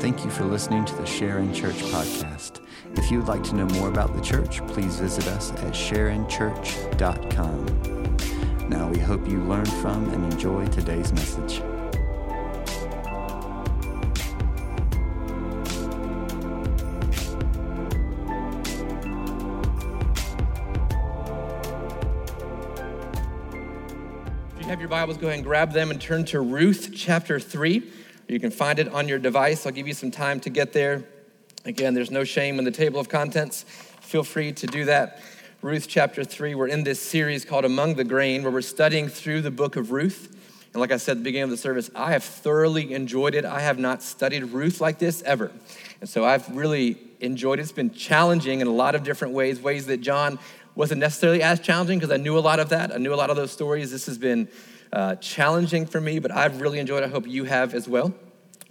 Thank you for listening to the Sharon Church podcast. If you would like to know more about the church, please visit us at sharonchurch.com. Now, we hope you learn from and enjoy today's message. If you have your Bibles, go ahead and grab them and turn to Ruth chapter 3. You can find it on your device. I'll give you some time to get there. Again, there's no shame in the table of contents. Feel free to do that. Ruth chapter 3, we're in this series called Among the Grain, where we're studying through the book of Ruth. And like I said at the beginning of the service, I have thoroughly enjoyed it. I have not studied Ruth like this ever. And so I've really enjoyed it. It's been challenging in a lot of different ways, ways that John wasn't necessarily as challenging because I knew a lot of that. I knew a lot of those stories. This has been uh, challenging for me, but I've really enjoyed it. I hope you have as well.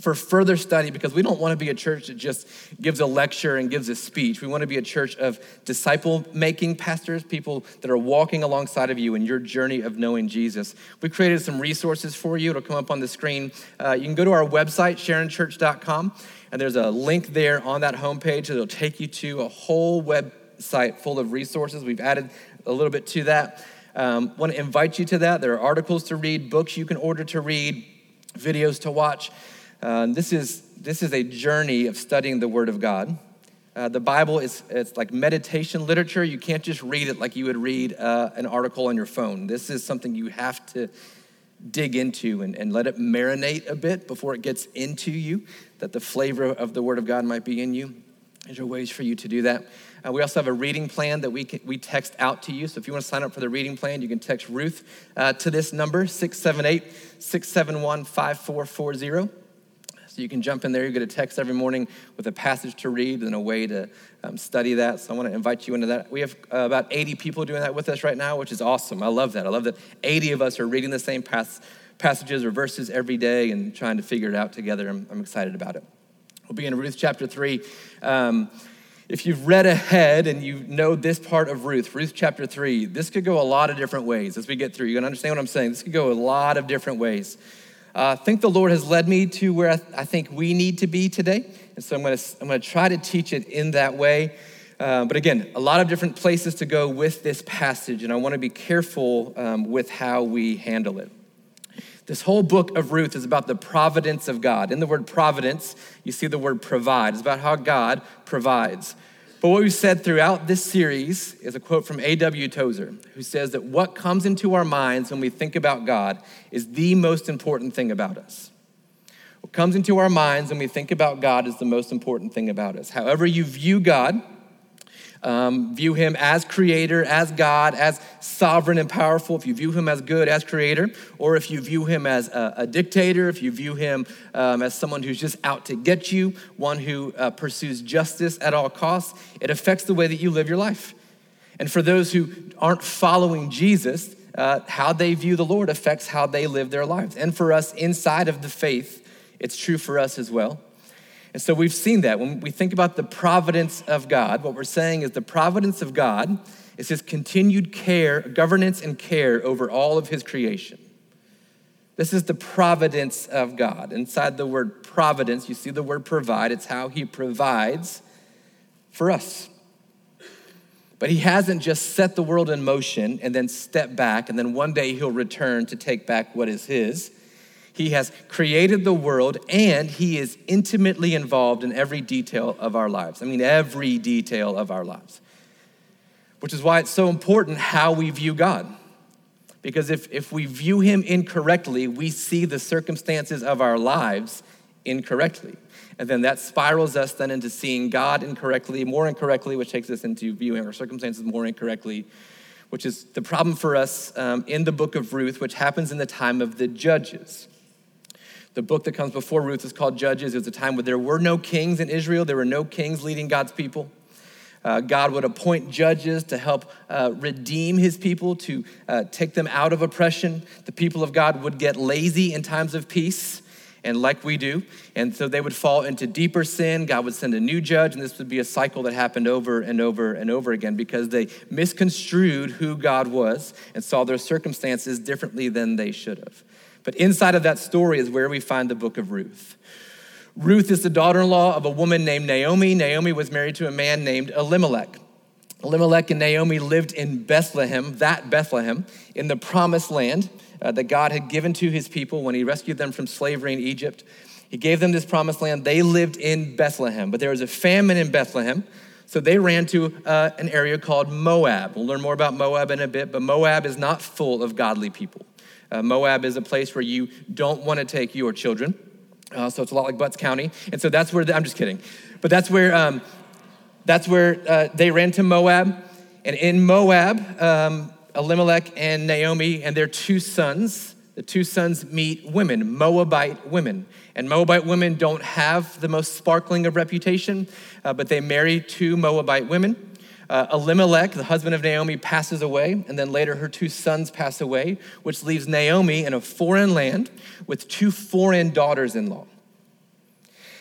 For further study, because we don't want to be a church that just gives a lecture and gives a speech. We want to be a church of disciple making pastors, people that are walking alongside of you in your journey of knowing Jesus. We created some resources for you. It'll come up on the screen. Uh, you can go to our website, sharonchurch.com, and there's a link there on that homepage that'll take you to a whole website full of resources. We've added a little bit to that. Um, want to invite you to that. There are articles to read, books you can order to read, videos to watch. Uh, this, is, this is a journey of studying the Word of God. Uh, the Bible is it's like meditation literature. You can't just read it like you would read uh, an article on your phone. This is something you have to dig into and, and let it marinate a bit before it gets into you, that the flavor of the Word of God might be in you. There are ways for you to do that. Uh, we also have a reading plan that we, can, we text out to you. So if you want to sign up for the reading plan, you can text Ruth uh, to this number, 678 671 5440. So you can jump in there. You get a text every morning with a passage to read and a way to um, study that. So I want to invite you into that. We have uh, about 80 people doing that with us right now, which is awesome. I love that. I love that 80 of us are reading the same pass- passages or verses every day and trying to figure it out together. I'm, I'm excited about it. We'll be in Ruth chapter 3. Um, if you've read ahead and you know this part of Ruth, Ruth chapter 3, this could go a lot of different ways as we get through. You're going to understand what I'm saying. This could go a lot of different ways. Uh, I think the Lord has led me to where I, th- I think we need to be today. And so I'm going to I'm to try to teach it in that way. Uh, but again, a lot of different places to go with this passage, and I want to be careful um, with how we handle it. This whole book of Ruth is about the providence of God. In the word providence, you see the word provide. It's about how God provides. But what we've said throughout this series is a quote from A.W. Tozer, who says that what comes into our minds when we think about God is the most important thing about us. What comes into our minds when we think about God is the most important thing about us. However, you view God, um, view him as creator, as God, as sovereign and powerful, if you view him as good, as creator, or if you view him as a, a dictator, if you view him um, as someone who's just out to get you, one who uh, pursues justice at all costs, it affects the way that you live your life. And for those who aren't following Jesus, uh, how they view the Lord affects how they live their lives. And for us inside of the faith, it's true for us as well. And so we've seen that. When we think about the providence of God, what we're saying is the providence of God is his continued care, governance, and care over all of his creation. This is the providence of God. Inside the word providence, you see the word provide. It's how he provides for us. But he hasn't just set the world in motion and then step back, and then one day he'll return to take back what is his. He has created the world and he is intimately involved in every detail of our lives. I mean, every detail of our lives. Which is why it's so important how we view God. Because if, if we view him incorrectly, we see the circumstances of our lives incorrectly. And then that spirals us then into seeing God incorrectly, more incorrectly, which takes us into viewing our circumstances more incorrectly, which is the problem for us um, in the book of Ruth, which happens in the time of the judges. The book that comes before Ruth is called Judges. It was a time where there were no kings in Israel, there were no kings leading God's people. Uh, God would appoint judges to help uh, redeem his people, to uh, take them out of oppression. The people of God would get lazy in times of peace, and like we do. And so they would fall into deeper sin. God would send a new judge, and this would be a cycle that happened over and over and over again because they misconstrued who God was and saw their circumstances differently than they should have. But inside of that story is where we find the book of Ruth. Ruth is the daughter in law of a woman named Naomi. Naomi was married to a man named Elimelech. Elimelech and Naomi lived in Bethlehem, that Bethlehem, in the promised land uh, that God had given to his people when he rescued them from slavery in Egypt. He gave them this promised land. They lived in Bethlehem, but there was a famine in Bethlehem. So they ran to uh, an area called Moab. We'll learn more about Moab in a bit, but Moab is not full of godly people. Uh, Moab is a place where you don't want to take your children. Uh, so it's a lot like Butts County. And so that's where, the, I'm just kidding. But that's where, um, that's where uh, they ran to Moab. And in Moab, um, Elimelech and Naomi and their two sons, the two sons meet women, Moabite women. And Moabite women don't have the most sparkling of reputation, uh, but they marry two Moabite women. Uh, Elimelech, the husband of Naomi, passes away, and then later her two sons pass away, which leaves Naomi in a foreign land with two foreign daughters in law.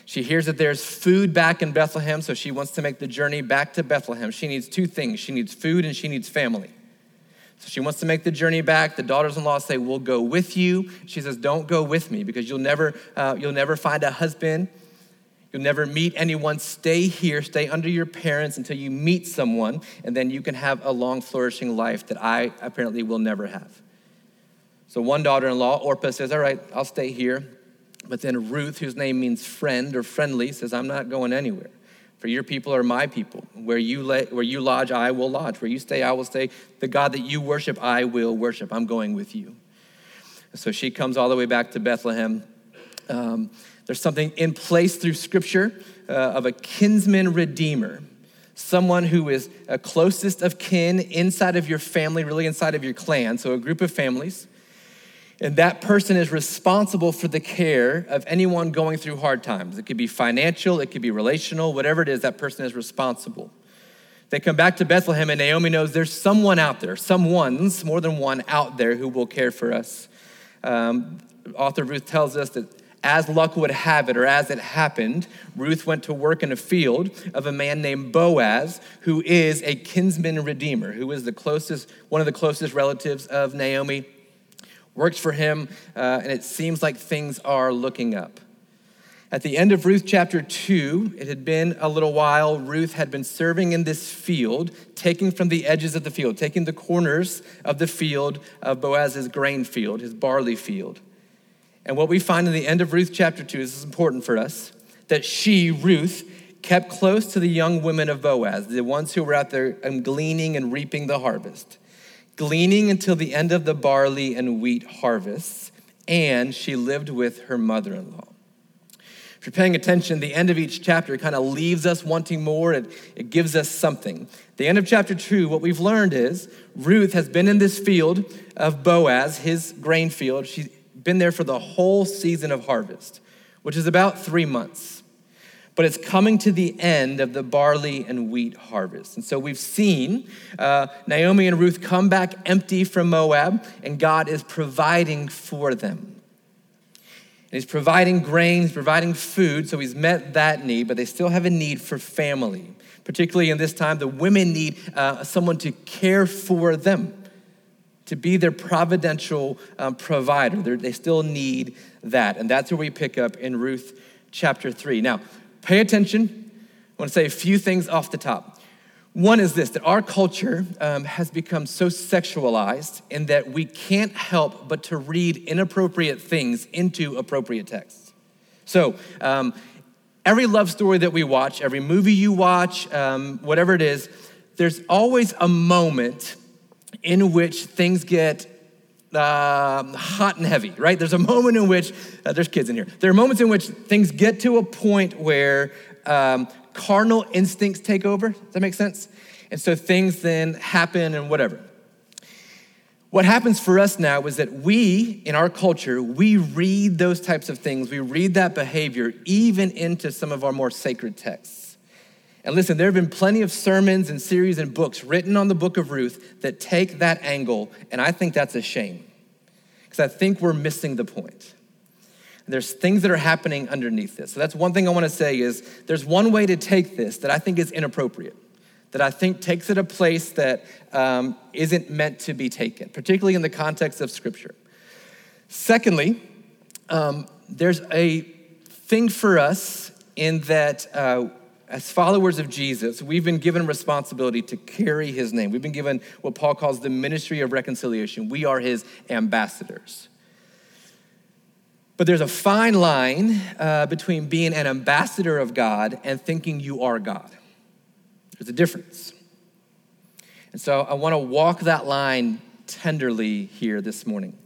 She hears that there's food back in Bethlehem, so she wants to make the journey back to Bethlehem. She needs two things she needs food and she needs family. So she wants to make the journey back. The daughters-in-law say, "We'll go with you." She says, "Don't go with me because you'll never, uh, you'll never find a husband. You'll never meet anyone. Stay here, stay under your parents until you meet someone, and then you can have a long, flourishing life that I apparently will never have." So one daughter-in-law, Orpah, says, "All right, I'll stay here." But then Ruth, whose name means friend or friendly, says, "I'm not going anywhere." For your people are my people. Where you, lay, where you lodge, I will lodge. Where you stay, I will stay. The God that you worship, I will worship. I'm going with you. So she comes all the way back to Bethlehem. Um, there's something in place through Scripture uh, of a kinsman redeemer, someone who is a closest of kin inside of your family, really inside of your clan. So a group of families and that person is responsible for the care of anyone going through hard times. It could be financial, it could be relational, whatever it is, that person is responsible. They come back to Bethlehem, and Naomi knows there's someone out there, someone's, more than one out there, who will care for us. Um, author Ruth tells us that as luck would have it, or as it happened, Ruth went to work in a field of a man named Boaz, who is a kinsman redeemer, who is the closest, one of the closest relatives of Naomi works for him, uh, and it seems like things are looking up. At the end of Ruth chapter 2, it had been a little while. Ruth had been serving in this field, taking from the edges of the field, taking the corners of the field of Boaz's grain field, his barley field. And what we find in the end of Ruth chapter 2 this is important for us that she, Ruth, kept close to the young women of Boaz, the ones who were out there gleaning and reaping the harvest gleaning until the end of the barley and wheat harvests, and she lived with her mother in law. If you're paying attention, the end of each chapter kind of leaves us wanting more. It, it gives us something. The end of chapter two, what we've learned is Ruth has been in this field of Boaz, his grain field. She's been there for the whole season of harvest, which is about three months but it's coming to the end of the barley and wheat harvest. And so we've seen uh, Naomi and Ruth come back empty from Moab, and God is providing for them. And he's providing grain, he's providing food, so he's met that need, but they still have a need for family. Particularly in this time, the women need uh, someone to care for them, to be their providential um, provider. They're, they still need that. And that's where we pick up in Ruth chapter 3. Now, Pay attention. I want to say a few things off the top. One is this that our culture um, has become so sexualized in that we can't help but to read inappropriate things into appropriate texts. So, um, every love story that we watch, every movie you watch, um, whatever it is, there's always a moment in which things get uh, hot and heavy, right? There's a moment in which, uh, there's kids in here. There are moments in which things get to a point where um, carnal instincts take over. Does that make sense? And so things then happen and whatever. What happens for us now is that we, in our culture, we read those types of things, we read that behavior even into some of our more sacred texts. And listen, there have been plenty of sermons and series and books written on the book of Ruth that take that angle, and I think that's a shame because I think we're missing the point. There's things that are happening underneath this. So that's one thing I want to say is there's one way to take this that I think is inappropriate, that I think takes it a place that um, not meant to be taken, particularly in the context of Scripture. Secondly, um, there's a thing for us in that uh, as followers of Jesus, we've been given responsibility to carry his name. We've been given what Paul calls the ministry of reconciliation. We are his ambassadors. But there's a fine line uh, between being an ambassador of God and thinking you are God. There's a difference. And so I want to walk that line tenderly here this morning.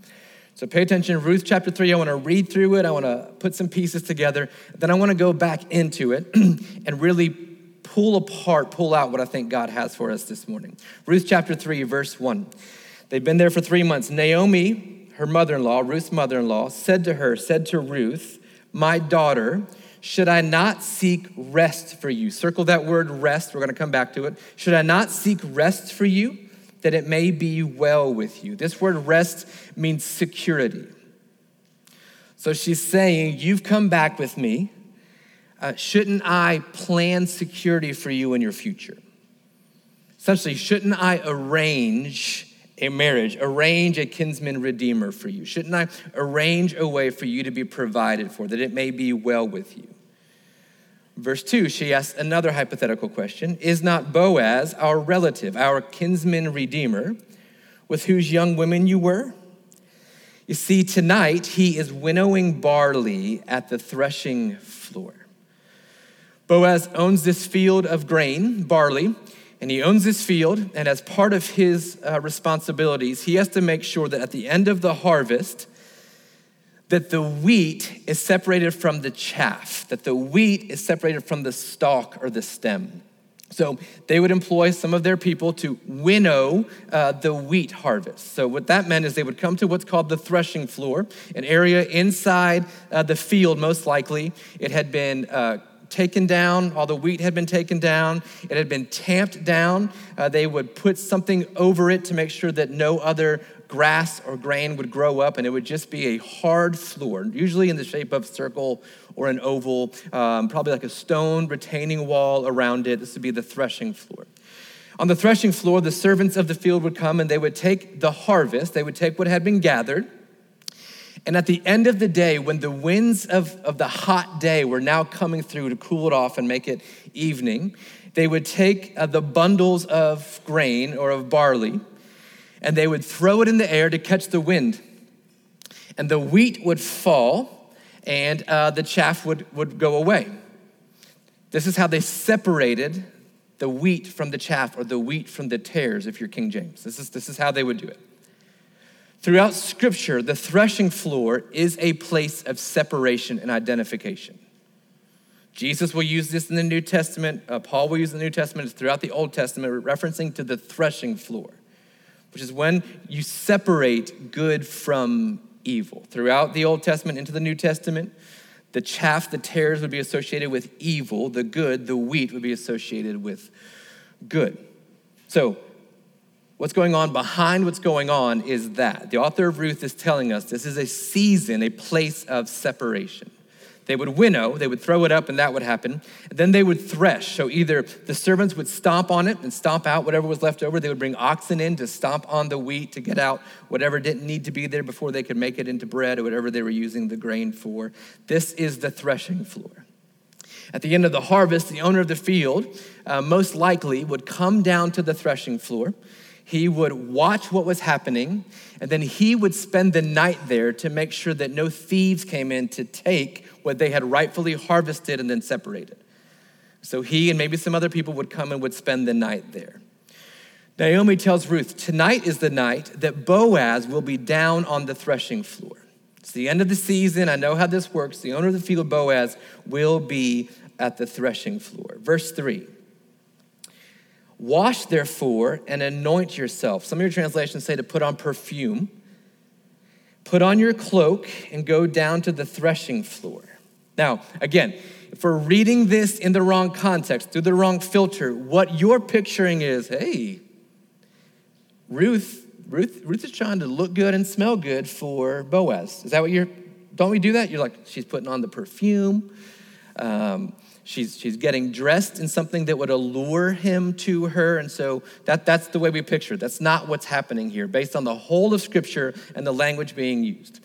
So pay attention, Ruth chapter 3. I want to read through it. I want to put some pieces together. Then I want to go back into it and really pull apart, pull out what I think God has for us this morning. Ruth chapter 3, verse 1. They've been there for three months. Naomi, her mother in law, Ruth's mother in law, said to her, said to Ruth, My daughter, should I not seek rest for you? Circle that word rest. We're going to come back to it. Should I not seek rest for you? That it may be well with you. This word rest means security. So she's saying, You've come back with me. Uh, shouldn't I plan security for you in your future? Essentially, shouldn't I arrange a marriage, arrange a kinsman redeemer for you? Shouldn't I arrange a way for you to be provided for, that it may be well with you? Verse 2, she asks another hypothetical question Is not Boaz our relative, our kinsman redeemer, with whose young women you were? You see, tonight he is winnowing barley at the threshing floor. Boaz owns this field of grain, barley, and he owns this field. And as part of his uh, responsibilities, he has to make sure that at the end of the harvest, that the wheat is separated from the chaff, that the wheat is separated from the stalk or the stem. So they would employ some of their people to winnow uh, the wheat harvest. So what that meant is they would come to what's called the threshing floor, an area inside uh, the field, most likely. It had been uh, taken down, all the wheat had been taken down, it had been tamped down. Uh, they would put something over it to make sure that no other grass or grain would grow up and it would just be a hard floor, usually in the shape of a circle or an oval, um, probably like a stone retaining wall around it. This would be the threshing floor. On the threshing floor, the servants of the field would come and they would take the harvest, they would take what had been gathered. And at the end of the day, when the winds of, of the hot day were now coming through to cool it off and make it evening, they would take uh, the bundles of grain or of barley and they would throw it in the air to catch the wind. And the wheat would fall, and uh, the chaff would, would go away. This is how they separated the wheat from the chaff, or the wheat from the tares, if you're King James. This is, this is how they would do it. Throughout Scripture, the threshing floor is a place of separation and identification. Jesus will use this in the New Testament. Uh, Paul will use the New Testament. It's throughout the Old Testament, referencing to the threshing floor which is when you separate good from evil. Throughout the Old Testament into the New Testament, the chaff, the tares would be associated with evil, the good, the wheat would be associated with good. So, what's going on behind what's going on is that the author of Ruth is telling us this is a season, a place of separation. They would winnow, they would throw it up, and that would happen. Then they would thresh. So either the servants would stomp on it and stomp out whatever was left over. They would bring oxen in to stomp on the wheat to get out whatever didn't need to be there before they could make it into bread or whatever they were using the grain for. This is the threshing floor. At the end of the harvest, the owner of the field uh, most likely would come down to the threshing floor. He would watch what was happening, and then he would spend the night there to make sure that no thieves came in to take what they had rightfully harvested and then separated. So he and maybe some other people would come and would spend the night there. Naomi tells Ruth, Tonight is the night that Boaz will be down on the threshing floor. It's the end of the season. I know how this works. The owner of the field, Boaz, will be at the threshing floor. Verse 3 Wash therefore and anoint yourself. Some of your translations say to put on perfume. Put on your cloak and go down to the threshing floor. Now, again, if we're reading this in the wrong context, through the wrong filter, what you're picturing is, hey, Ruth, Ruth, Ruth is trying to look good and smell good for Boaz. Is that what you're? Don't we do that? You're like, she's putting on the perfume. Um, she's, she's getting dressed in something that would allure him to her. And so that, that's the way we picture it. That's not what's happening here, based on the whole of Scripture and the language being used.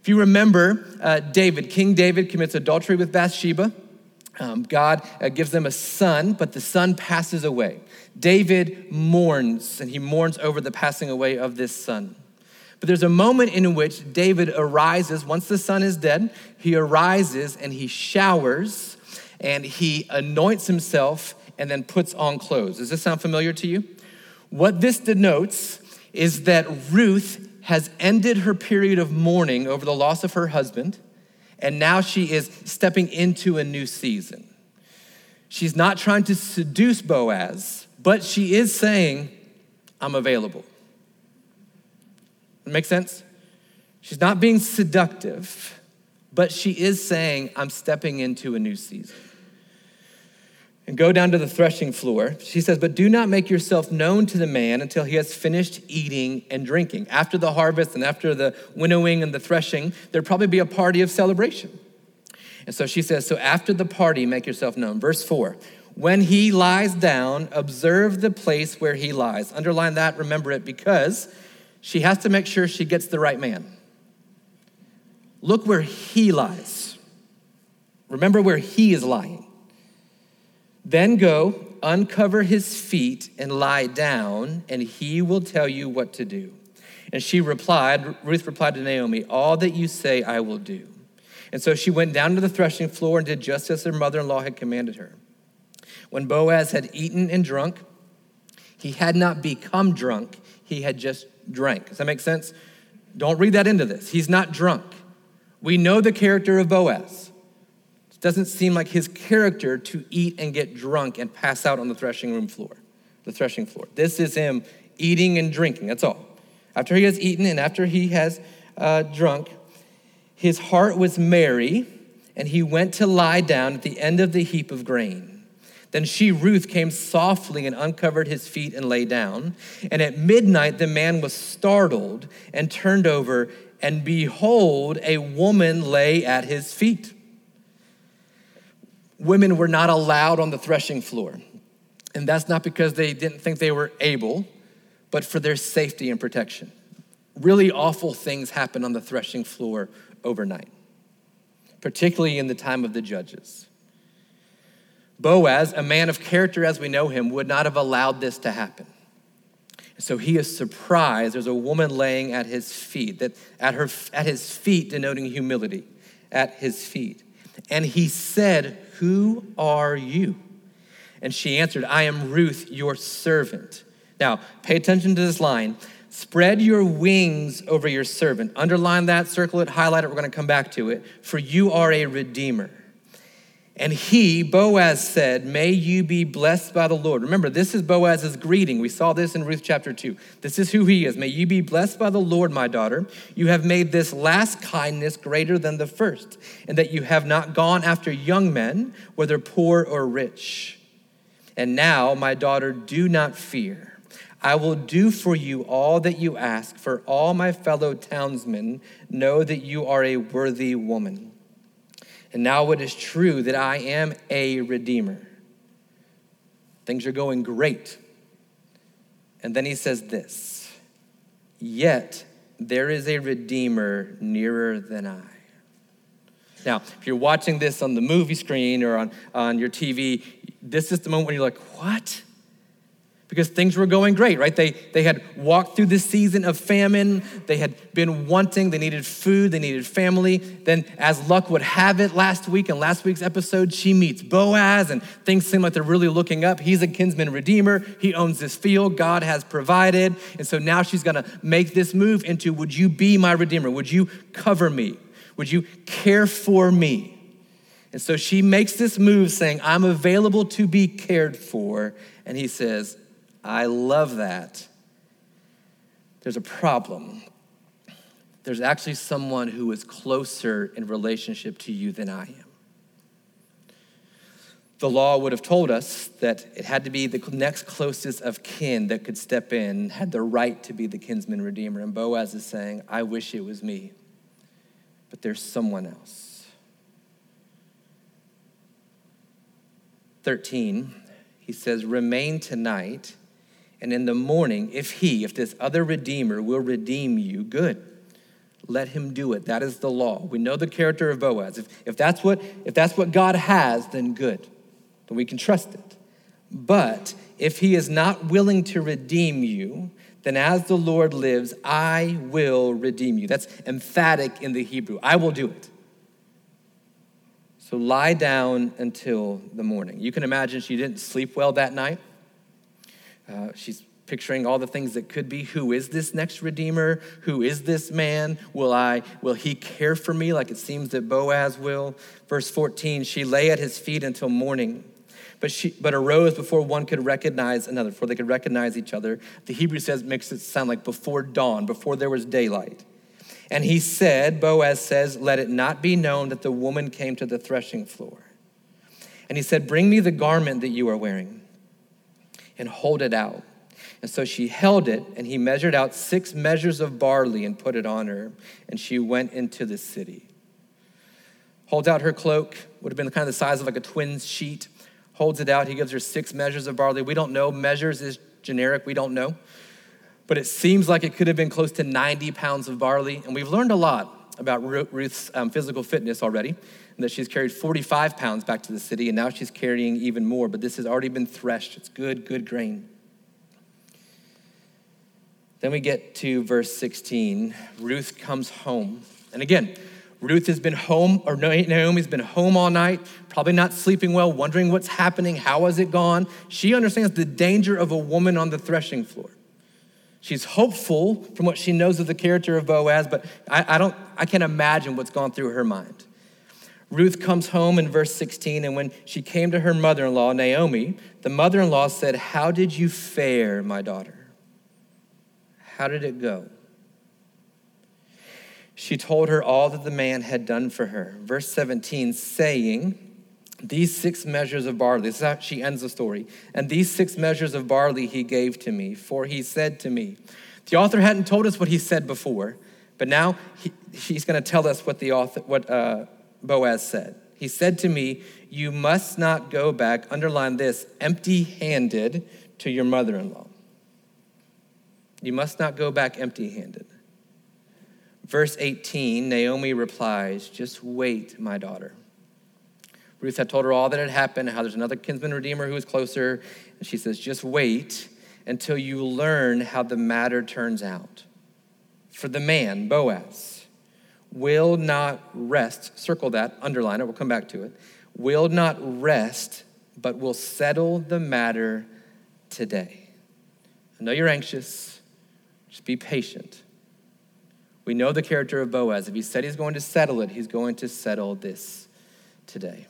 If you remember, uh, David, King David commits adultery with Bathsheba. Um, God uh, gives them a son, but the son passes away. David mourns, and he mourns over the passing away of this son. But there's a moment in which David arises, once the son is dead, he arises and he showers and he anoints himself and then puts on clothes. Does this sound familiar to you? What this denotes is that Ruth has ended her period of mourning over the loss of her husband, and now she is stepping into a new season. She's not trying to seduce Boaz, but she is saying, I'm available. Make sense? She's not being seductive, but she is saying, I'm stepping into a new season and go down to the threshing floor. She says, But do not make yourself known to the man until he has finished eating and drinking. After the harvest and after the winnowing and the threshing, there'd probably be a party of celebration. And so she says, So after the party, make yourself known. Verse 4 When he lies down, observe the place where he lies. Underline that, remember it, because she has to make sure she gets the right man. Look where he lies. Remember where he is lying. Then go, uncover his feet, and lie down, and he will tell you what to do. And she replied, Ruth replied to Naomi, All that you say I will do. And so she went down to the threshing floor and did just as her mother in law had commanded her. When Boaz had eaten and drunk, he had not become drunk, he had just drank. Does that make sense? Don't read that into this. He's not drunk. We know the character of Boaz doesn't seem like his character to eat and get drunk and pass out on the threshing room floor, the threshing floor. This is him eating and drinking. That's all. After he has eaten and after he has uh, drunk, his heart was merry, and he went to lie down at the end of the heap of grain. Then she, Ruth, came softly and uncovered his feet and lay down. And at midnight, the man was startled and turned over, and behold, a woman lay at his feet women were not allowed on the threshing floor. And that's not because they didn't think they were able, but for their safety and protection. Really awful things happen on the threshing floor overnight, particularly in the time of the judges. Boaz, a man of character as we know him, would not have allowed this to happen. So he is surprised. There's a woman laying at his feet, that at her at his feet denoting humility, at his feet. And he said, Who are you? And she answered, I am Ruth, your servant. Now, pay attention to this line. Spread your wings over your servant. Underline that, circle it, highlight it. We're going to come back to it. For you are a redeemer. And he, Boaz, said, May you be blessed by the Lord. Remember, this is Boaz's greeting. We saw this in Ruth chapter 2. This is who he is. May you be blessed by the Lord, my daughter. You have made this last kindness greater than the first, and that you have not gone after young men, whether poor or rich. And now, my daughter, do not fear. I will do for you all that you ask, for all my fellow townsmen know that you are a worthy woman. And now it is true that I am a redeemer. Things are going great. And then he says this Yet there is a redeemer nearer than I. Now, if you're watching this on the movie screen or on, on your TV, this is the moment when you're like, What? Because things were going great, right? They, they had walked through this season of famine. They had been wanting, they needed food, they needed family. Then, as luck would have it, last week in last week's episode, she meets Boaz, and things seem like they're really looking up. He's a kinsman redeemer, he owns this field, God has provided. And so now she's gonna make this move into Would you be my redeemer? Would you cover me? Would you care for me? And so she makes this move saying, I'm available to be cared for. And he says, I love that. There's a problem. There's actually someone who is closer in relationship to you than I am. The law would have told us that it had to be the next closest of kin that could step in, had the right to be the kinsman redeemer. And Boaz is saying, I wish it was me, but there's someone else. 13, he says, Remain tonight and in the morning, if he, if this other redeemer will redeem you, good. let him do it. That is the law. We know the character of Boaz. If, if, that's, what, if that's what God has, then good. Then we can trust it. But if he is not willing to redeem you, then as the Lord lives, I will redeem you. That's emphatic in the Hebrew. I will do it. So lie down until the morning. You can imagine she didn't sleep well that night. Uh, she's picturing all the things that could be. Who is this next redeemer? Who is this man? Will I will he care for me like it seems that Boaz will? Verse 14, she lay at his feet until morning. But she but arose before one could recognize another, before they could recognize each other. The Hebrew says makes it sound like before dawn, before there was daylight. And he said, Boaz says, Let it not be known that the woman came to the threshing floor. And he said, Bring me the garment that you are wearing and hold it out. And so she held it, and he measured out six measures of barley and put it on her, and she went into the city. Holds out her cloak, would have been kind of the size of like a twin's sheet. Holds it out. He gives her six measures of barley. We don't know. Measures is generic. We don't know. But it seems like it could have been close to 90 pounds of barley. And we've learned a lot about Ruth's um, physical fitness already, that she's carried 45 pounds back to the city, and now she's carrying even more. But this has already been threshed. It's good, good grain. Then we get to verse 16. Ruth comes home. And again, Ruth has been home, or Naomi's been home all night, probably not sleeping well, wondering what's happening, how has it gone. She understands the danger of a woman on the threshing floor. She's hopeful from what she knows of the character of Boaz, but I, I, don't, I can't imagine what's gone through her mind. Ruth comes home in verse 16, and when she came to her mother in law, Naomi, the mother in law said, How did you fare, my daughter? How did it go? She told her all that the man had done for her. Verse 17, saying, These six measures of barley, this is how she ends the story. And these six measures of barley he gave to me, for he said to me, The author hadn't told us what he said before, but now he, he's going to tell us what, the author, what uh, Boaz said. He said to me, You must not go back, underline this, empty handed to your mother in law. You must not go back empty handed. Verse 18, Naomi replies, Just wait, my daughter. Ruth had told her all that had happened, how there's another kinsman redeemer who is closer. And she says, Just wait until you learn how the matter turns out. For the man, Boaz, will not rest, circle that, underline it, we'll come back to it, will not rest, but will settle the matter today. I know you're anxious. Just be patient. We know the character of Boaz. If he said he's going to settle it, he's going to settle this today.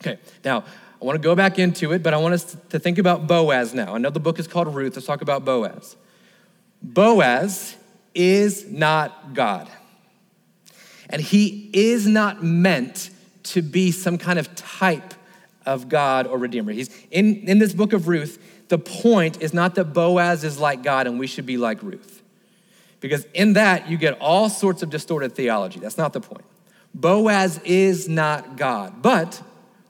Okay, now I want to go back into it, but I want us to think about Boaz now. I know the book is called Ruth. Let's talk about Boaz. Boaz is not God. And he is not meant to be some kind of type of God or Redeemer. He's in, in this book of Ruth, the point is not that Boaz is like God and we should be like Ruth. Because in that, you get all sorts of distorted theology. That's not the point. Boaz is not God, but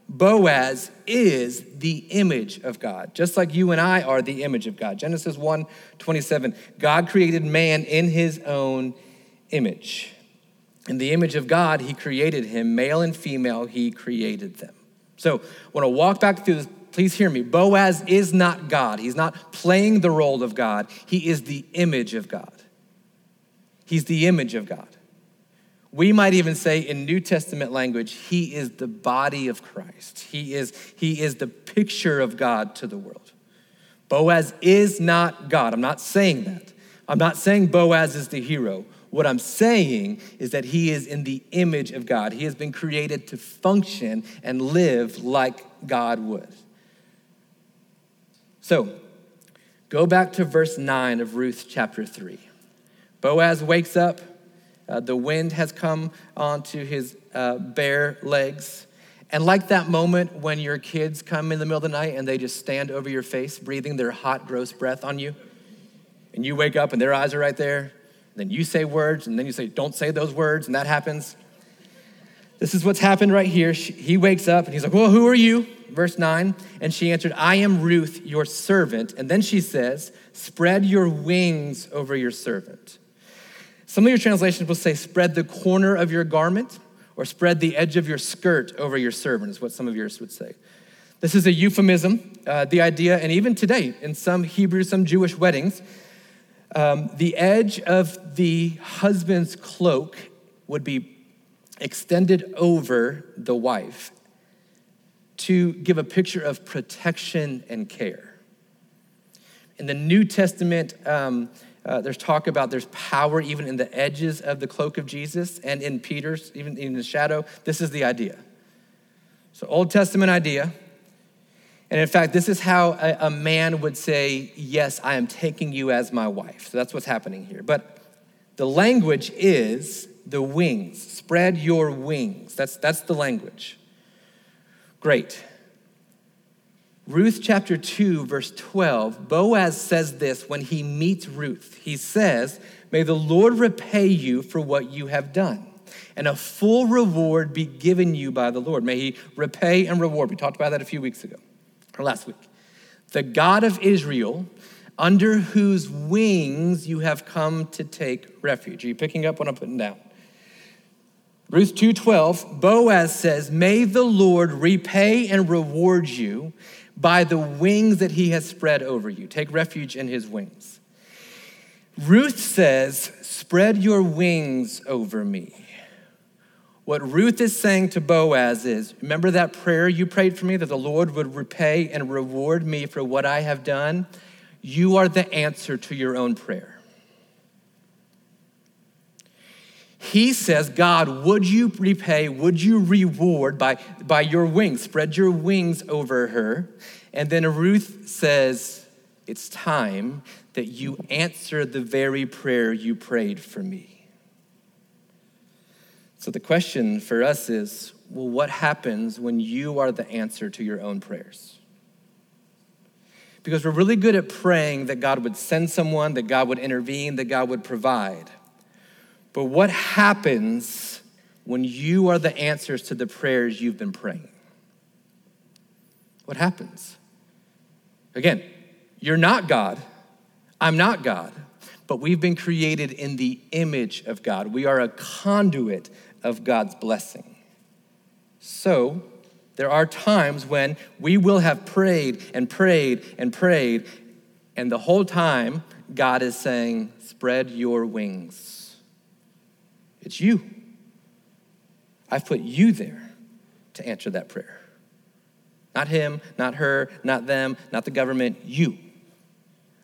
Boaz is the image of God, just like you and I are the image of God. Genesis 1 27, God created man in his own image. In the image of God, he created him, male and female, he created them. So, when I walk back through this please hear me. Boaz is not God. He's not playing the role of God. He is the image of God. He's the image of God. We might even say in New Testament language, he is the body of Christ. He is, he is the picture of God to the world. Boaz is not God. I'm not saying that. I'm not saying Boaz is the hero. What I'm saying is that he is in the image of God. He has been created to function and live like God would. So, go back to verse 9 of Ruth chapter 3. Boaz wakes up. Uh, the wind has come onto his uh, bare legs. And like that moment when your kids come in the middle of the night and they just stand over your face, breathing their hot, gross breath on you, and you wake up and their eyes are right there, then you say words, and then you say, Don't say those words, and that happens. This is what's happened right here. He wakes up and he's like, Well, who are you? Verse 9. And she answered, I am Ruth, your servant. And then she says, Spread your wings over your servant. Some of your translations will say, spread the corner of your garment or spread the edge of your skirt over your servant, is what some of yours would say. This is a euphemism, uh, the idea, and even today in some Hebrew, some Jewish weddings, um, the edge of the husband's cloak would be extended over the wife to give a picture of protection and care. In the New Testament, um, uh, there's talk about there's power even in the edges of the cloak of Jesus and in Peter's, even in the shadow. This is the idea. So, Old Testament idea. And in fact, this is how a, a man would say, Yes, I am taking you as my wife. So that's what's happening here. But the language is the wings. Spread your wings. That's, that's the language. Great. Ruth chapter 2, verse 12, Boaz says this when he meets Ruth. He says, May the Lord repay you for what you have done, and a full reward be given you by the Lord. May he repay and reward. We talked about that a few weeks ago, or last week. The God of Israel, under whose wings you have come to take refuge. Are you picking up what I'm putting down? Ruth 2:12 Boaz says, "May the Lord repay and reward you by the wings that he has spread over you. Take refuge in his wings. Ruth says, Spread your wings over me. What Ruth is saying to Boaz is, Remember that prayer you prayed for me that the Lord would repay and reward me for what I have done? You are the answer to your own prayer. He says, God, would you repay, would you reward by, by your wings? Spread your wings over her. And then Ruth says, It's time that you answer the very prayer you prayed for me. So the question for us is well, what happens when you are the answer to your own prayers? Because we're really good at praying that God would send someone, that God would intervene, that God would provide. But what happens when you are the answers to the prayers you've been praying? What happens? Again, you're not God. I'm not God. But we've been created in the image of God. We are a conduit of God's blessing. So, there are times when we will have prayed and prayed and prayed, and the whole time God is saying, Spread your wings it's you. I've put you there to answer that prayer. Not him, not her, not them, not the government, you.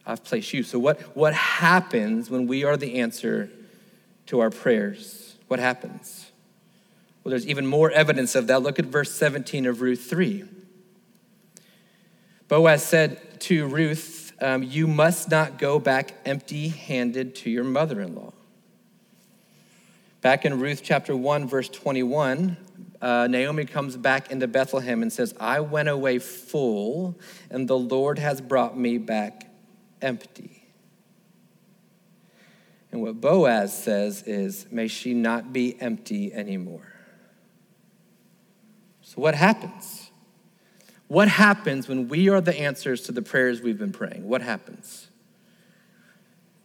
I've placed you. So, what, what happens when we are the answer to our prayers? What happens? Well, there's even more evidence of that. Look at verse 17 of Ruth 3. Boaz said to Ruth, um, You must not go back empty handed to your mother in law. Back in Ruth chapter 1, verse 21, uh, Naomi comes back into Bethlehem and says, I went away full, and the Lord has brought me back empty. And what Boaz says is, May she not be empty anymore. So, what happens? What happens when we are the answers to the prayers we've been praying? What happens?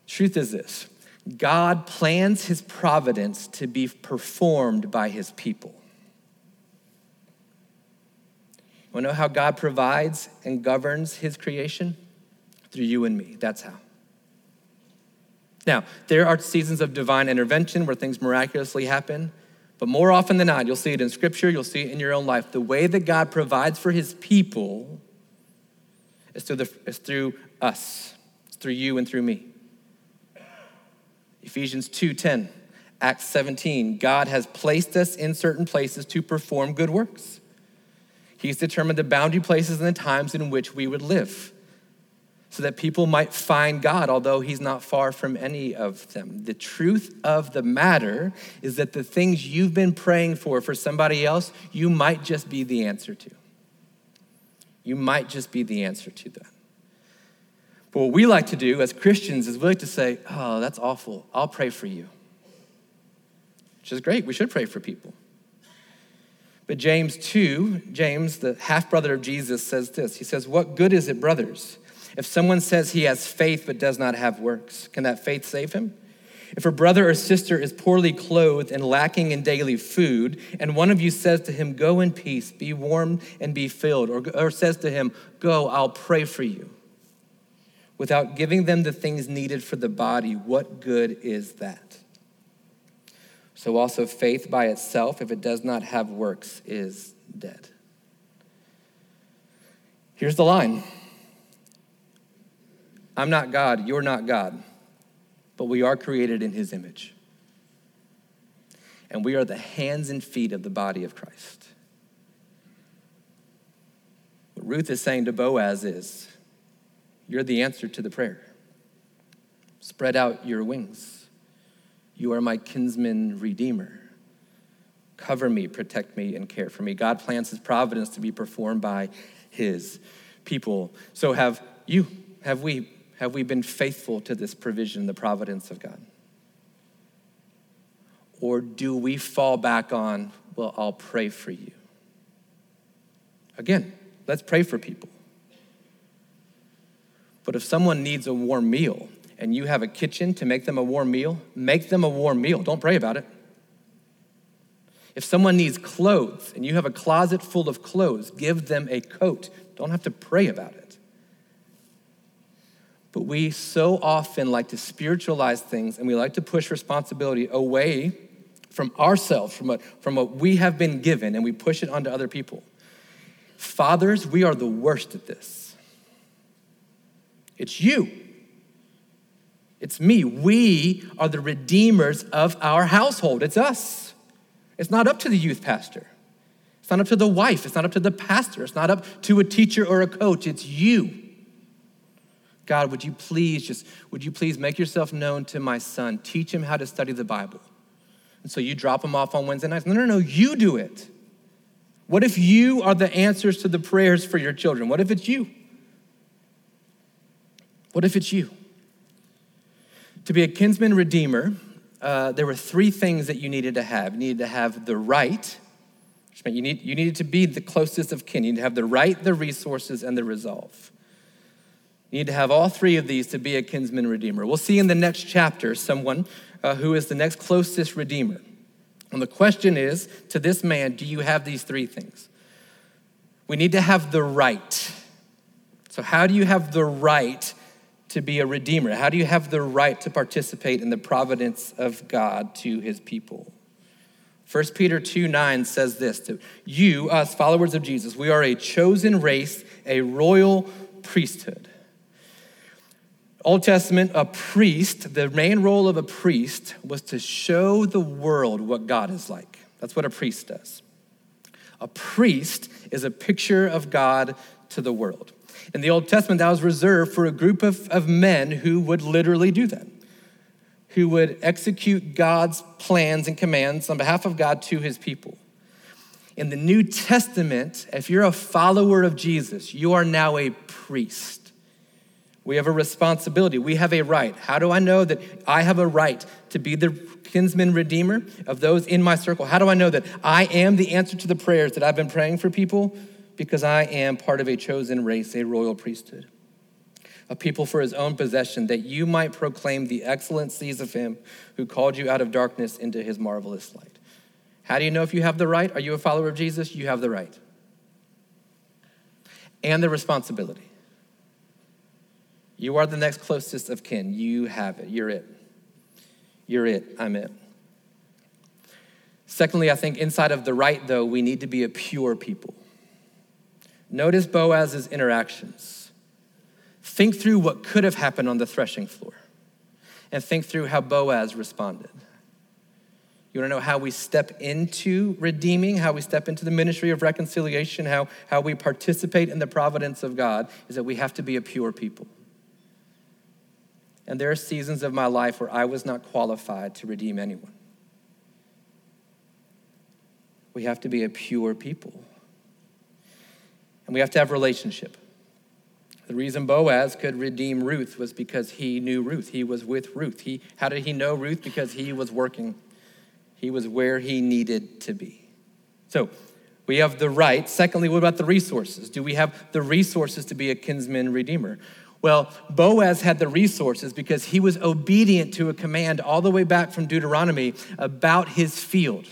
Truth is this God plans his providence to be performed by his people. You want to know how God provides and governs his creation? Through you and me. That's how. Now, there are seasons of divine intervention where things miraculously happen, but more often than not, you'll see it in scripture, you'll see it in your own life. The way that God provides for his people is through, the, is through us, it's through you and through me. Ephesians 2:10, Acts 17, God has placed us in certain places to perform good works. He's determined the boundary places and the times in which we would live so that people might find God, although He's not far from any of them. The truth of the matter is that the things you've been praying for for somebody else, you might just be the answer to. You might just be the answer to that. But what we like to do as Christians is we like to say, oh, that's awful. I'll pray for you. Which is great. We should pray for people. But James 2, James, the half brother of Jesus, says this He says, What good is it, brothers, if someone says he has faith but does not have works? Can that faith save him? If a brother or sister is poorly clothed and lacking in daily food, and one of you says to him, Go in peace, be warmed and be filled, or, or says to him, Go, I'll pray for you, without giving them the things needed for the body, what good is that? So also, faith by itself, if it does not have works, is dead. Here's the line I'm not God, you're not God but we are created in his image. And we are the hands and feet of the body of Christ. What Ruth is saying to Boaz is, You're the answer to the prayer. Spread out your wings. You are my kinsman redeemer. Cover me, protect me, and care for me. God plans his providence to be performed by his people. So have you, have we have we been faithful to this provision, the providence of God? Or do we fall back on, well, I'll pray for you? Again, let's pray for people. But if someone needs a warm meal and you have a kitchen to make them a warm meal, make them a warm meal. Don't pray about it. If someone needs clothes and you have a closet full of clothes, give them a coat. Don't have to pray about it. But we so often like to spiritualize things and we like to push responsibility away from ourselves, from what, from what we have been given, and we push it onto other people. Fathers, we are the worst at this. It's you. It's me. We are the redeemers of our household. It's us. It's not up to the youth pastor. It's not up to the wife. It's not up to the pastor. It's not up to a teacher or a coach. It's you. God, would you please just, would you please make yourself known to my son? Teach him how to study the Bible. And so you drop him off on Wednesday nights. No, no, no, you do it. What if you are the answers to the prayers for your children? What if it's you? What if it's you? To be a kinsman redeemer, uh, there were three things that you needed to have. You needed to have the right, which meant you, need, you needed to be the closest of kin. You needed to have the right, the resources, and the resolve. You need to have all three of these to be a kinsman redeemer. We'll see in the next chapter someone uh, who is the next closest redeemer. And the question is to this man, do you have these three things? We need to have the right. So, how do you have the right to be a redeemer? How do you have the right to participate in the providence of God to his people? 1 Peter 2 9 says this to you, us followers of Jesus, we are a chosen race, a royal priesthood Old Testament, a priest, the main role of a priest was to show the world what God is like. That's what a priest does. A priest is a picture of God to the world. In the Old Testament, that was reserved for a group of, of men who would literally do that, who would execute God's plans and commands on behalf of God to his people. In the New Testament, if you're a follower of Jesus, you are now a priest. We have a responsibility. We have a right. How do I know that I have a right to be the kinsman redeemer of those in my circle? How do I know that I am the answer to the prayers that I've been praying for people? Because I am part of a chosen race, a royal priesthood, a people for his own possession, that you might proclaim the excellencies of him who called you out of darkness into his marvelous light. How do you know if you have the right? Are you a follower of Jesus? You have the right. And the responsibility. You are the next closest of kin. You have it. You're it. You're it. I'm it. Secondly, I think inside of the right, though, we need to be a pure people. Notice Boaz's interactions. Think through what could have happened on the threshing floor and think through how Boaz responded. You want to know how we step into redeeming, how we step into the ministry of reconciliation, how, how we participate in the providence of God, is that we have to be a pure people. And there are seasons of my life where I was not qualified to redeem anyone. We have to be a pure people. And we have to have relationship. The reason Boaz could redeem Ruth was because he knew Ruth. He was with Ruth. He, how did he know Ruth? Because he was working. He was where he needed to be. So we have the right. Secondly, what about the resources? Do we have the resources to be a kinsman redeemer? Well, Boaz had the resources because he was obedient to a command all the way back from Deuteronomy about his field.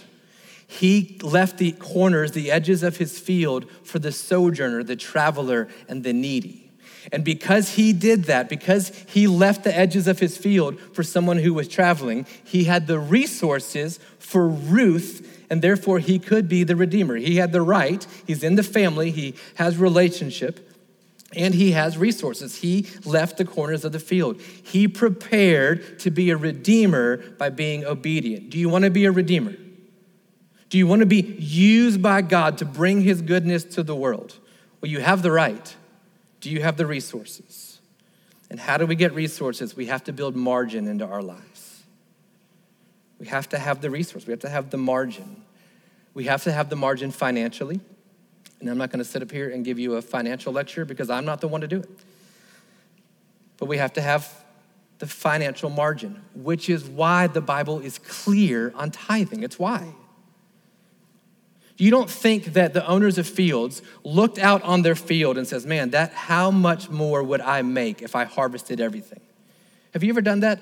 He left the corners, the edges of his field for the sojourner, the traveler, and the needy. And because he did that, because he left the edges of his field for someone who was traveling, he had the resources for Ruth, and therefore he could be the redeemer. He had the right, he's in the family, he has relationship and he has resources. He left the corners of the field. He prepared to be a redeemer by being obedient. Do you want to be a redeemer? Do you want to be used by God to bring his goodness to the world? Well, you have the right. Do you have the resources? And how do we get resources? We have to build margin into our lives. We have to have the resource. We have to have the margin. We have to have the margin financially. And I'm not going to sit up here and give you a financial lecture because I'm not the one to do it. But we have to have the financial margin, which is why the Bible is clear on tithing. It's why. You don't think that the owners of fields looked out on their field and says, "Man, that how much more would I make if I harvested everything?" Have you ever done that?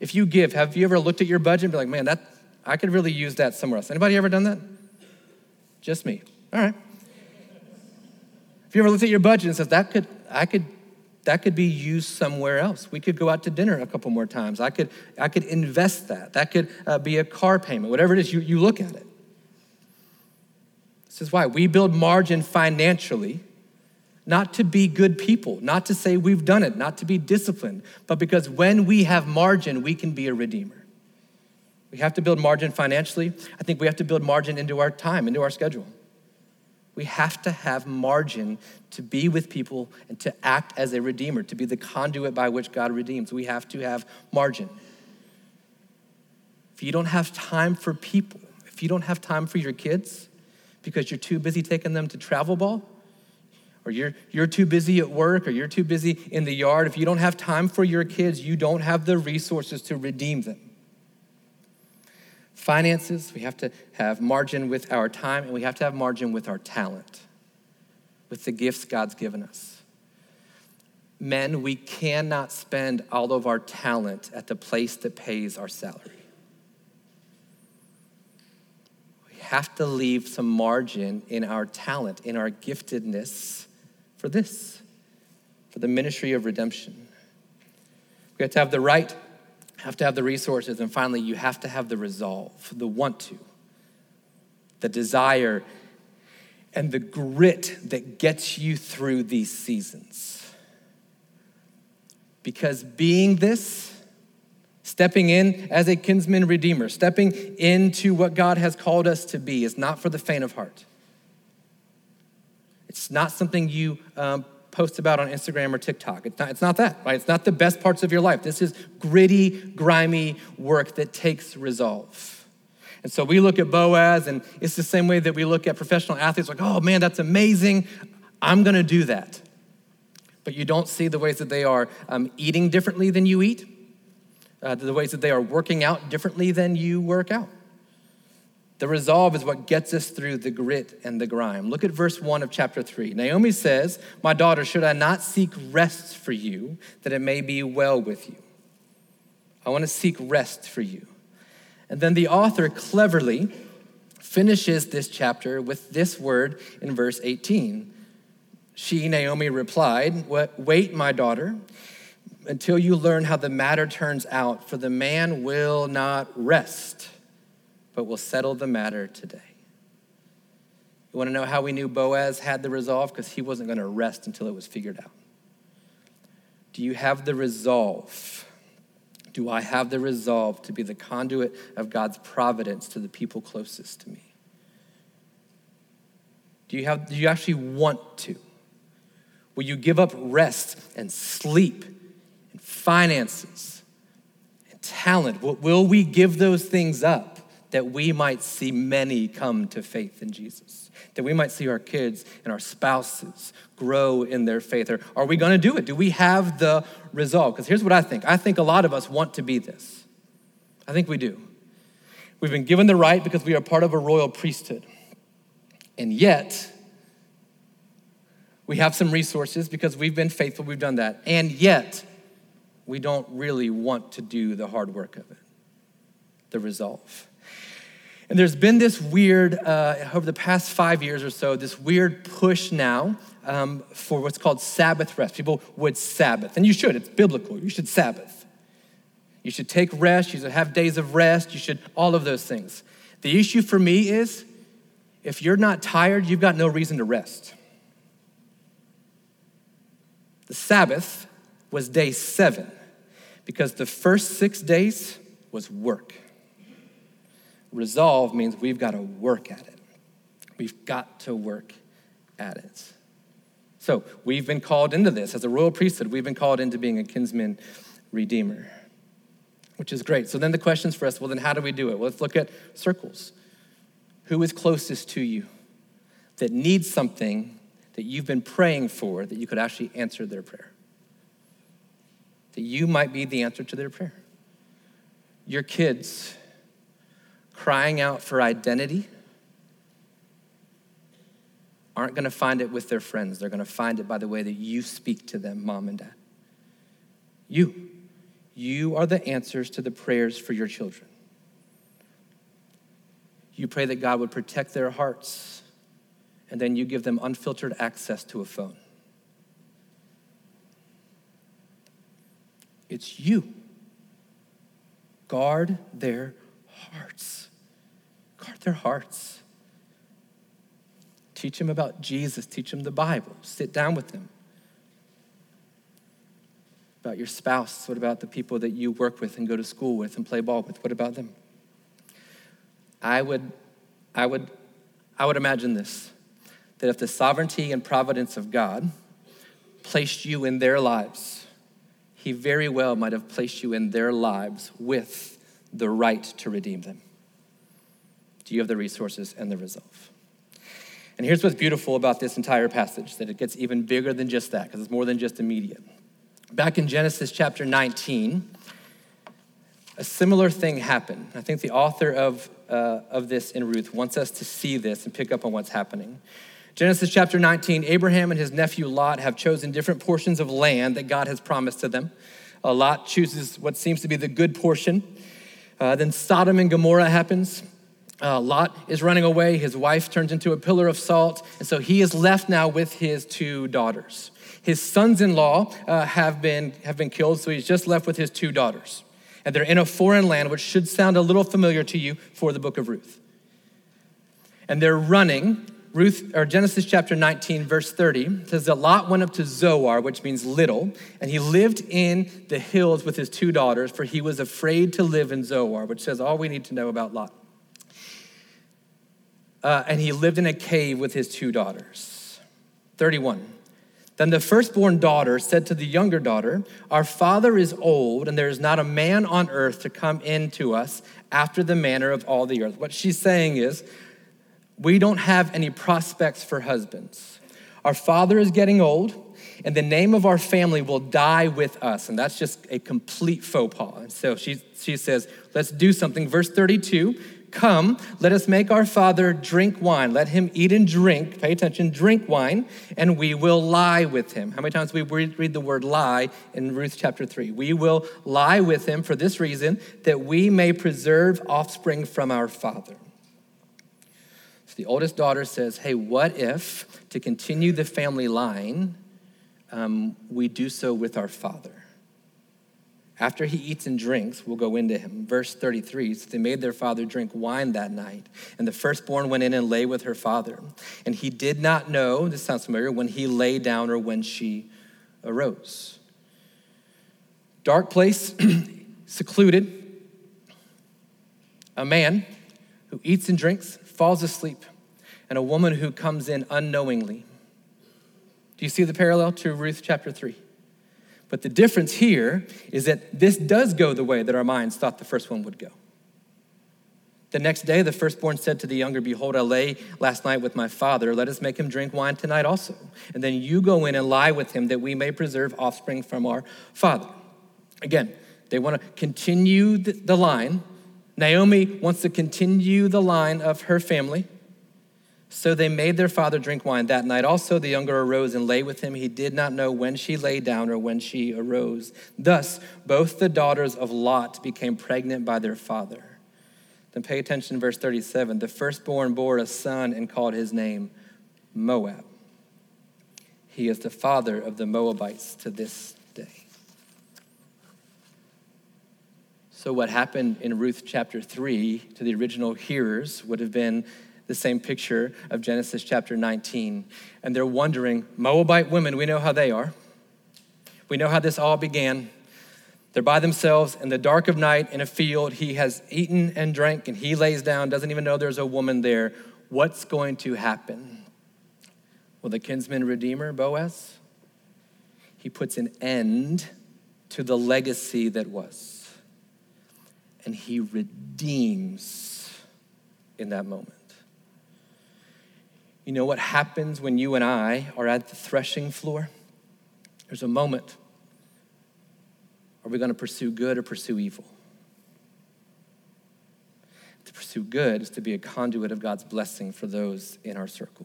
If you give, have you ever looked at your budget and be like, "Man, that I could really use that somewhere else." Anybody ever done that? Just me. All right. You ever looked at your budget and says, that could, I could, that could be used somewhere else. We could go out to dinner a couple more times. I could, I could invest that. That could uh, be a car payment, whatever it is, you, you look at it. This is why we build margin financially, not to be good people, not to say we've done it, not to be disciplined, but because when we have margin, we can be a redeemer. We have to build margin financially. I think we have to build margin into our time, into our schedule. We have to have margin to be with people and to act as a redeemer, to be the conduit by which God redeems. We have to have margin. If you don't have time for people, if you don't have time for your kids because you're too busy taking them to travel ball, or you're, you're too busy at work, or you're too busy in the yard, if you don't have time for your kids, you don't have the resources to redeem them finances, we have to have margin with our time, and we have to have margin with our talent, with the gifts God's given us. Men, we cannot spend all of our talent at the place that pays our salary. We have to leave some margin in our talent, in our giftedness for this, for the ministry of redemption. We have to have the right have to have the resources, and finally, you have to have the resolve, the want to, the desire, and the grit that gets you through these seasons. Because being this, stepping in as a kinsman redeemer, stepping into what God has called us to be, is not for the faint of heart. It's not something you um, post about on Instagram or TikTok. It's not, it's not that, right? It's not the best parts of your life. This is gritty, grimy work that takes resolve. And so we look at Boaz, and it's the same way that we look at professional athletes like, oh man, that's amazing. I'm gonna do that. But you don't see the ways that they are um, eating differently than you eat, uh, the ways that they are working out differently than you work out. The resolve is what gets us through the grit and the grime. Look at verse 1 of chapter 3. Naomi says, My daughter, should I not seek rest for you that it may be well with you? I want to seek rest for you. And then the author cleverly finishes this chapter with this word in verse 18. She, Naomi, replied, Wait, my daughter, until you learn how the matter turns out, for the man will not rest but we'll settle the matter today. You want to know how we knew Boaz had the resolve? Because he wasn't going to rest until it was figured out. Do you have the resolve? Do I have the resolve to be the conduit of God's providence to the people closest to me? Do you, have, do you actually want to? Will you give up rest and sleep and finances and talent? Will we give those things up that we might see many come to faith in Jesus, that we might see our kids and our spouses grow in their faith. Or are we going to do it? Do we have the resolve? Because here's what I think I think a lot of us want to be this. I think we do. We've been given the right because we are part of a royal priesthood. And yet, We have some resources because we've been faithful, we've done that. And yet, we don't really want to do the hard work of it, the resolve. And there's been this weird, uh, over the past five years or so, this weird push now um, for what's called Sabbath rest. People would Sabbath, and you should, it's biblical. You should Sabbath. You should take rest, you should have days of rest, you should, all of those things. The issue for me is if you're not tired, you've got no reason to rest. The Sabbath was day seven because the first six days was work. Resolve means we've got to work at it. We've got to work at it. So we've been called into this as a royal priesthood. We've been called into being a kinsman redeemer, which is great. So then the questions for us well, then how do we do it? Well, let's look at circles. Who is closest to you that needs something that you've been praying for that you could actually answer their prayer? That you might be the answer to their prayer. Your kids crying out for identity aren't going to find it with their friends. They're going to find it by the way that you speak to them, mom and dad. You. You are the answers to the prayers for your children. You pray that God would protect their hearts, and then you give them unfiltered access to a phone. It's you. Guard their hearts guard their hearts. Teach them about Jesus, teach them the Bible, sit down with them. About your spouse, what about the people that you work with and go to school with and play ball with? What about them? I would, I would, I would imagine this that if the sovereignty and providence of God placed you in their lives, He very well might have placed you in their lives with the right to redeem them. Do you have the resources and the resolve? And here's what's beautiful about this entire passage that it gets even bigger than just that, because it's more than just immediate. Back in Genesis chapter 19, a similar thing happened. I think the author of, uh, of this in Ruth wants us to see this and pick up on what's happening. Genesis chapter 19, Abraham and his nephew Lot have chosen different portions of land that God has promised to them. Uh, Lot chooses what seems to be the good portion. Uh, then Sodom and Gomorrah happens. Uh, Lot is running away. His wife turns into a pillar of salt. And so he is left now with his two daughters. His sons in law uh, have, been, have been killed, so he's just left with his two daughters. And they're in a foreign land, which should sound a little familiar to you for the book of Ruth. And they're running. Ruth, or Genesis chapter 19, verse 30 says that Lot went up to Zoar, which means little, and he lived in the hills with his two daughters, for he was afraid to live in Zoar, which says all we need to know about Lot uh, and he lived in a cave with his two daughters. 31. Then the firstborn daughter said to the younger daughter, Our father is old, and there is not a man on earth to come in to us after the manner of all the earth. What she's saying is, we don't have any prospects for husbands. Our father is getting old, and the name of our family will die with us. And that's just a complete faux pas. And so she, she says, Let's do something. Verse 32 Come, let us make our father drink wine. Let him eat and drink, pay attention, drink wine, and we will lie with him. How many times we read the word lie in Ruth chapter 3? We will lie with him for this reason, that we may preserve offspring from our father. So the oldest daughter says, Hey, what if, to continue the family line, um, we do so with our father? After he eats and drinks, we'll go into him. Verse 33 so they made their father drink wine that night. And the firstborn went in and lay with her father. And he did not know, this sounds familiar, when he lay down or when she arose. Dark place, secluded. A man who eats and drinks, falls asleep, and a woman who comes in unknowingly. Do you see the parallel to Ruth chapter 3? But the difference here is that this does go the way that our minds thought the first one would go. The next day, the firstborn said to the younger, Behold, I lay last night with my father. Let us make him drink wine tonight also. And then you go in and lie with him that we may preserve offspring from our father. Again, they want to continue the line. Naomi wants to continue the line of her family. So they made their father drink wine that night. Also, the younger arose and lay with him. He did not know when she lay down or when she arose. Thus, both the daughters of Lot became pregnant by their father. Then pay attention verse 37. The firstborn bore a son and called his name Moab. He is the father of the Moabites to this day. So, what happened in Ruth chapter 3 to the original hearers would have been the same picture of Genesis chapter 19. And they're wondering Moabite women, we know how they are. We know how this all began. They're by themselves in the dark of night in a field. He has eaten and drank, and he lays down, doesn't even know there's a woman there. What's going to happen? Well, the kinsman redeemer, Boaz, he puts an end to the legacy that was, and he redeems in that moment. You know what happens when you and I are at the threshing floor? There's a moment. Are we going to pursue good or pursue evil? To pursue good is to be a conduit of God's blessing for those in our circle.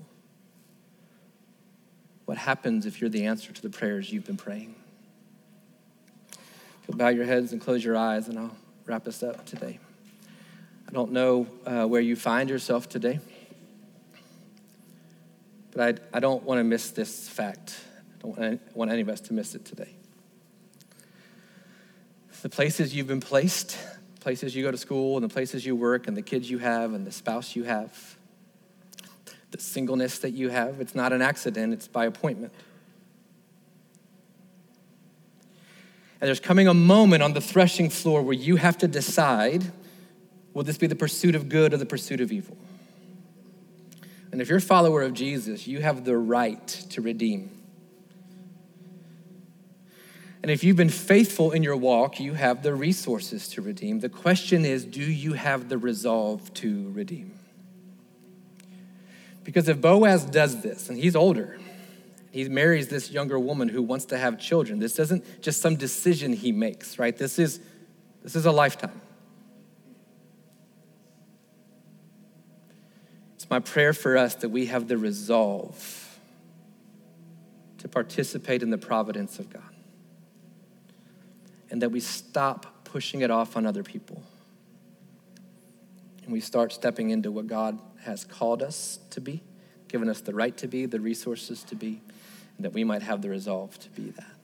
What happens if you're the answer to the prayers you've been praying? You'll bow your heads and close your eyes, and I'll wrap us up today. I don't know uh, where you find yourself today. But I, I don't want to miss this fact. I don't want any of us to miss it today. The places you've been placed, places you go to school, and the places you work, and the kids you have, and the spouse you have, the singleness that you have, it's not an accident, it's by appointment. And there's coming a moment on the threshing floor where you have to decide will this be the pursuit of good or the pursuit of evil? And if you're a follower of Jesus, you have the right to redeem. And if you've been faithful in your walk, you have the resources to redeem. The question is do you have the resolve to redeem? Because if Boaz does this, and he's older, he marries this younger woman who wants to have children, this isn't just some decision he makes, right? This is, this is a lifetime. It's my prayer for us that we have the resolve to participate in the providence of God and that we stop pushing it off on other people and we start stepping into what God has called us to be, given us the right to be, the resources to be, and that we might have the resolve to be that.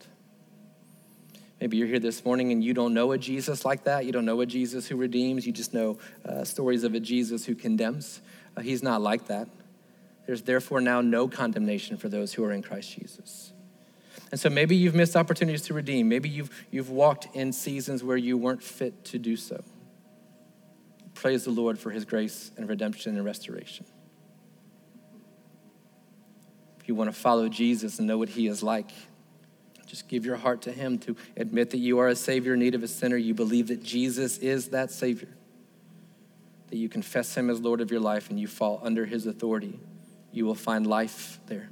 Maybe you're here this morning and you don't know a Jesus like that. You don't know a Jesus who redeems. You just know uh, stories of a Jesus who condemns. Uh, he's not like that. There's therefore now no condemnation for those who are in Christ Jesus. And so maybe you've missed opportunities to redeem. Maybe you've, you've walked in seasons where you weren't fit to do so. Praise the Lord for his grace and redemption and restoration. If you want to follow Jesus and know what he is like, just give your heart to him to admit that you are a Savior in need of a sinner. You believe that Jesus is that Savior that you confess him as Lord of your life and you fall under his authority, you will find life there.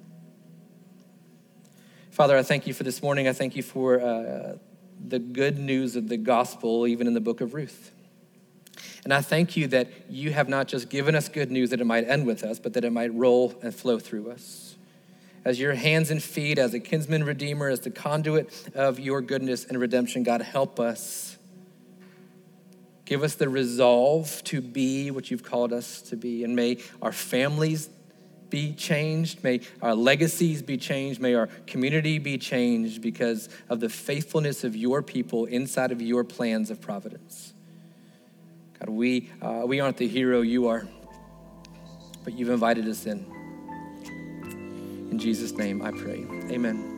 Father, I thank you for this morning. I thank you for uh, the good news of the gospel, even in the book of Ruth. And I thank you that you have not just given us good news that it might end with us, but that it might roll and flow through us. As your hands and feet, as a kinsman redeemer, as the conduit of your goodness and redemption, God, help us Give us the resolve to be what you've called us to be. And may our families be changed. May our legacies be changed. May our community be changed because of the faithfulness of your people inside of your plans of providence. God, we, uh, we aren't the hero you are, but you've invited us in. In Jesus' name I pray. Amen.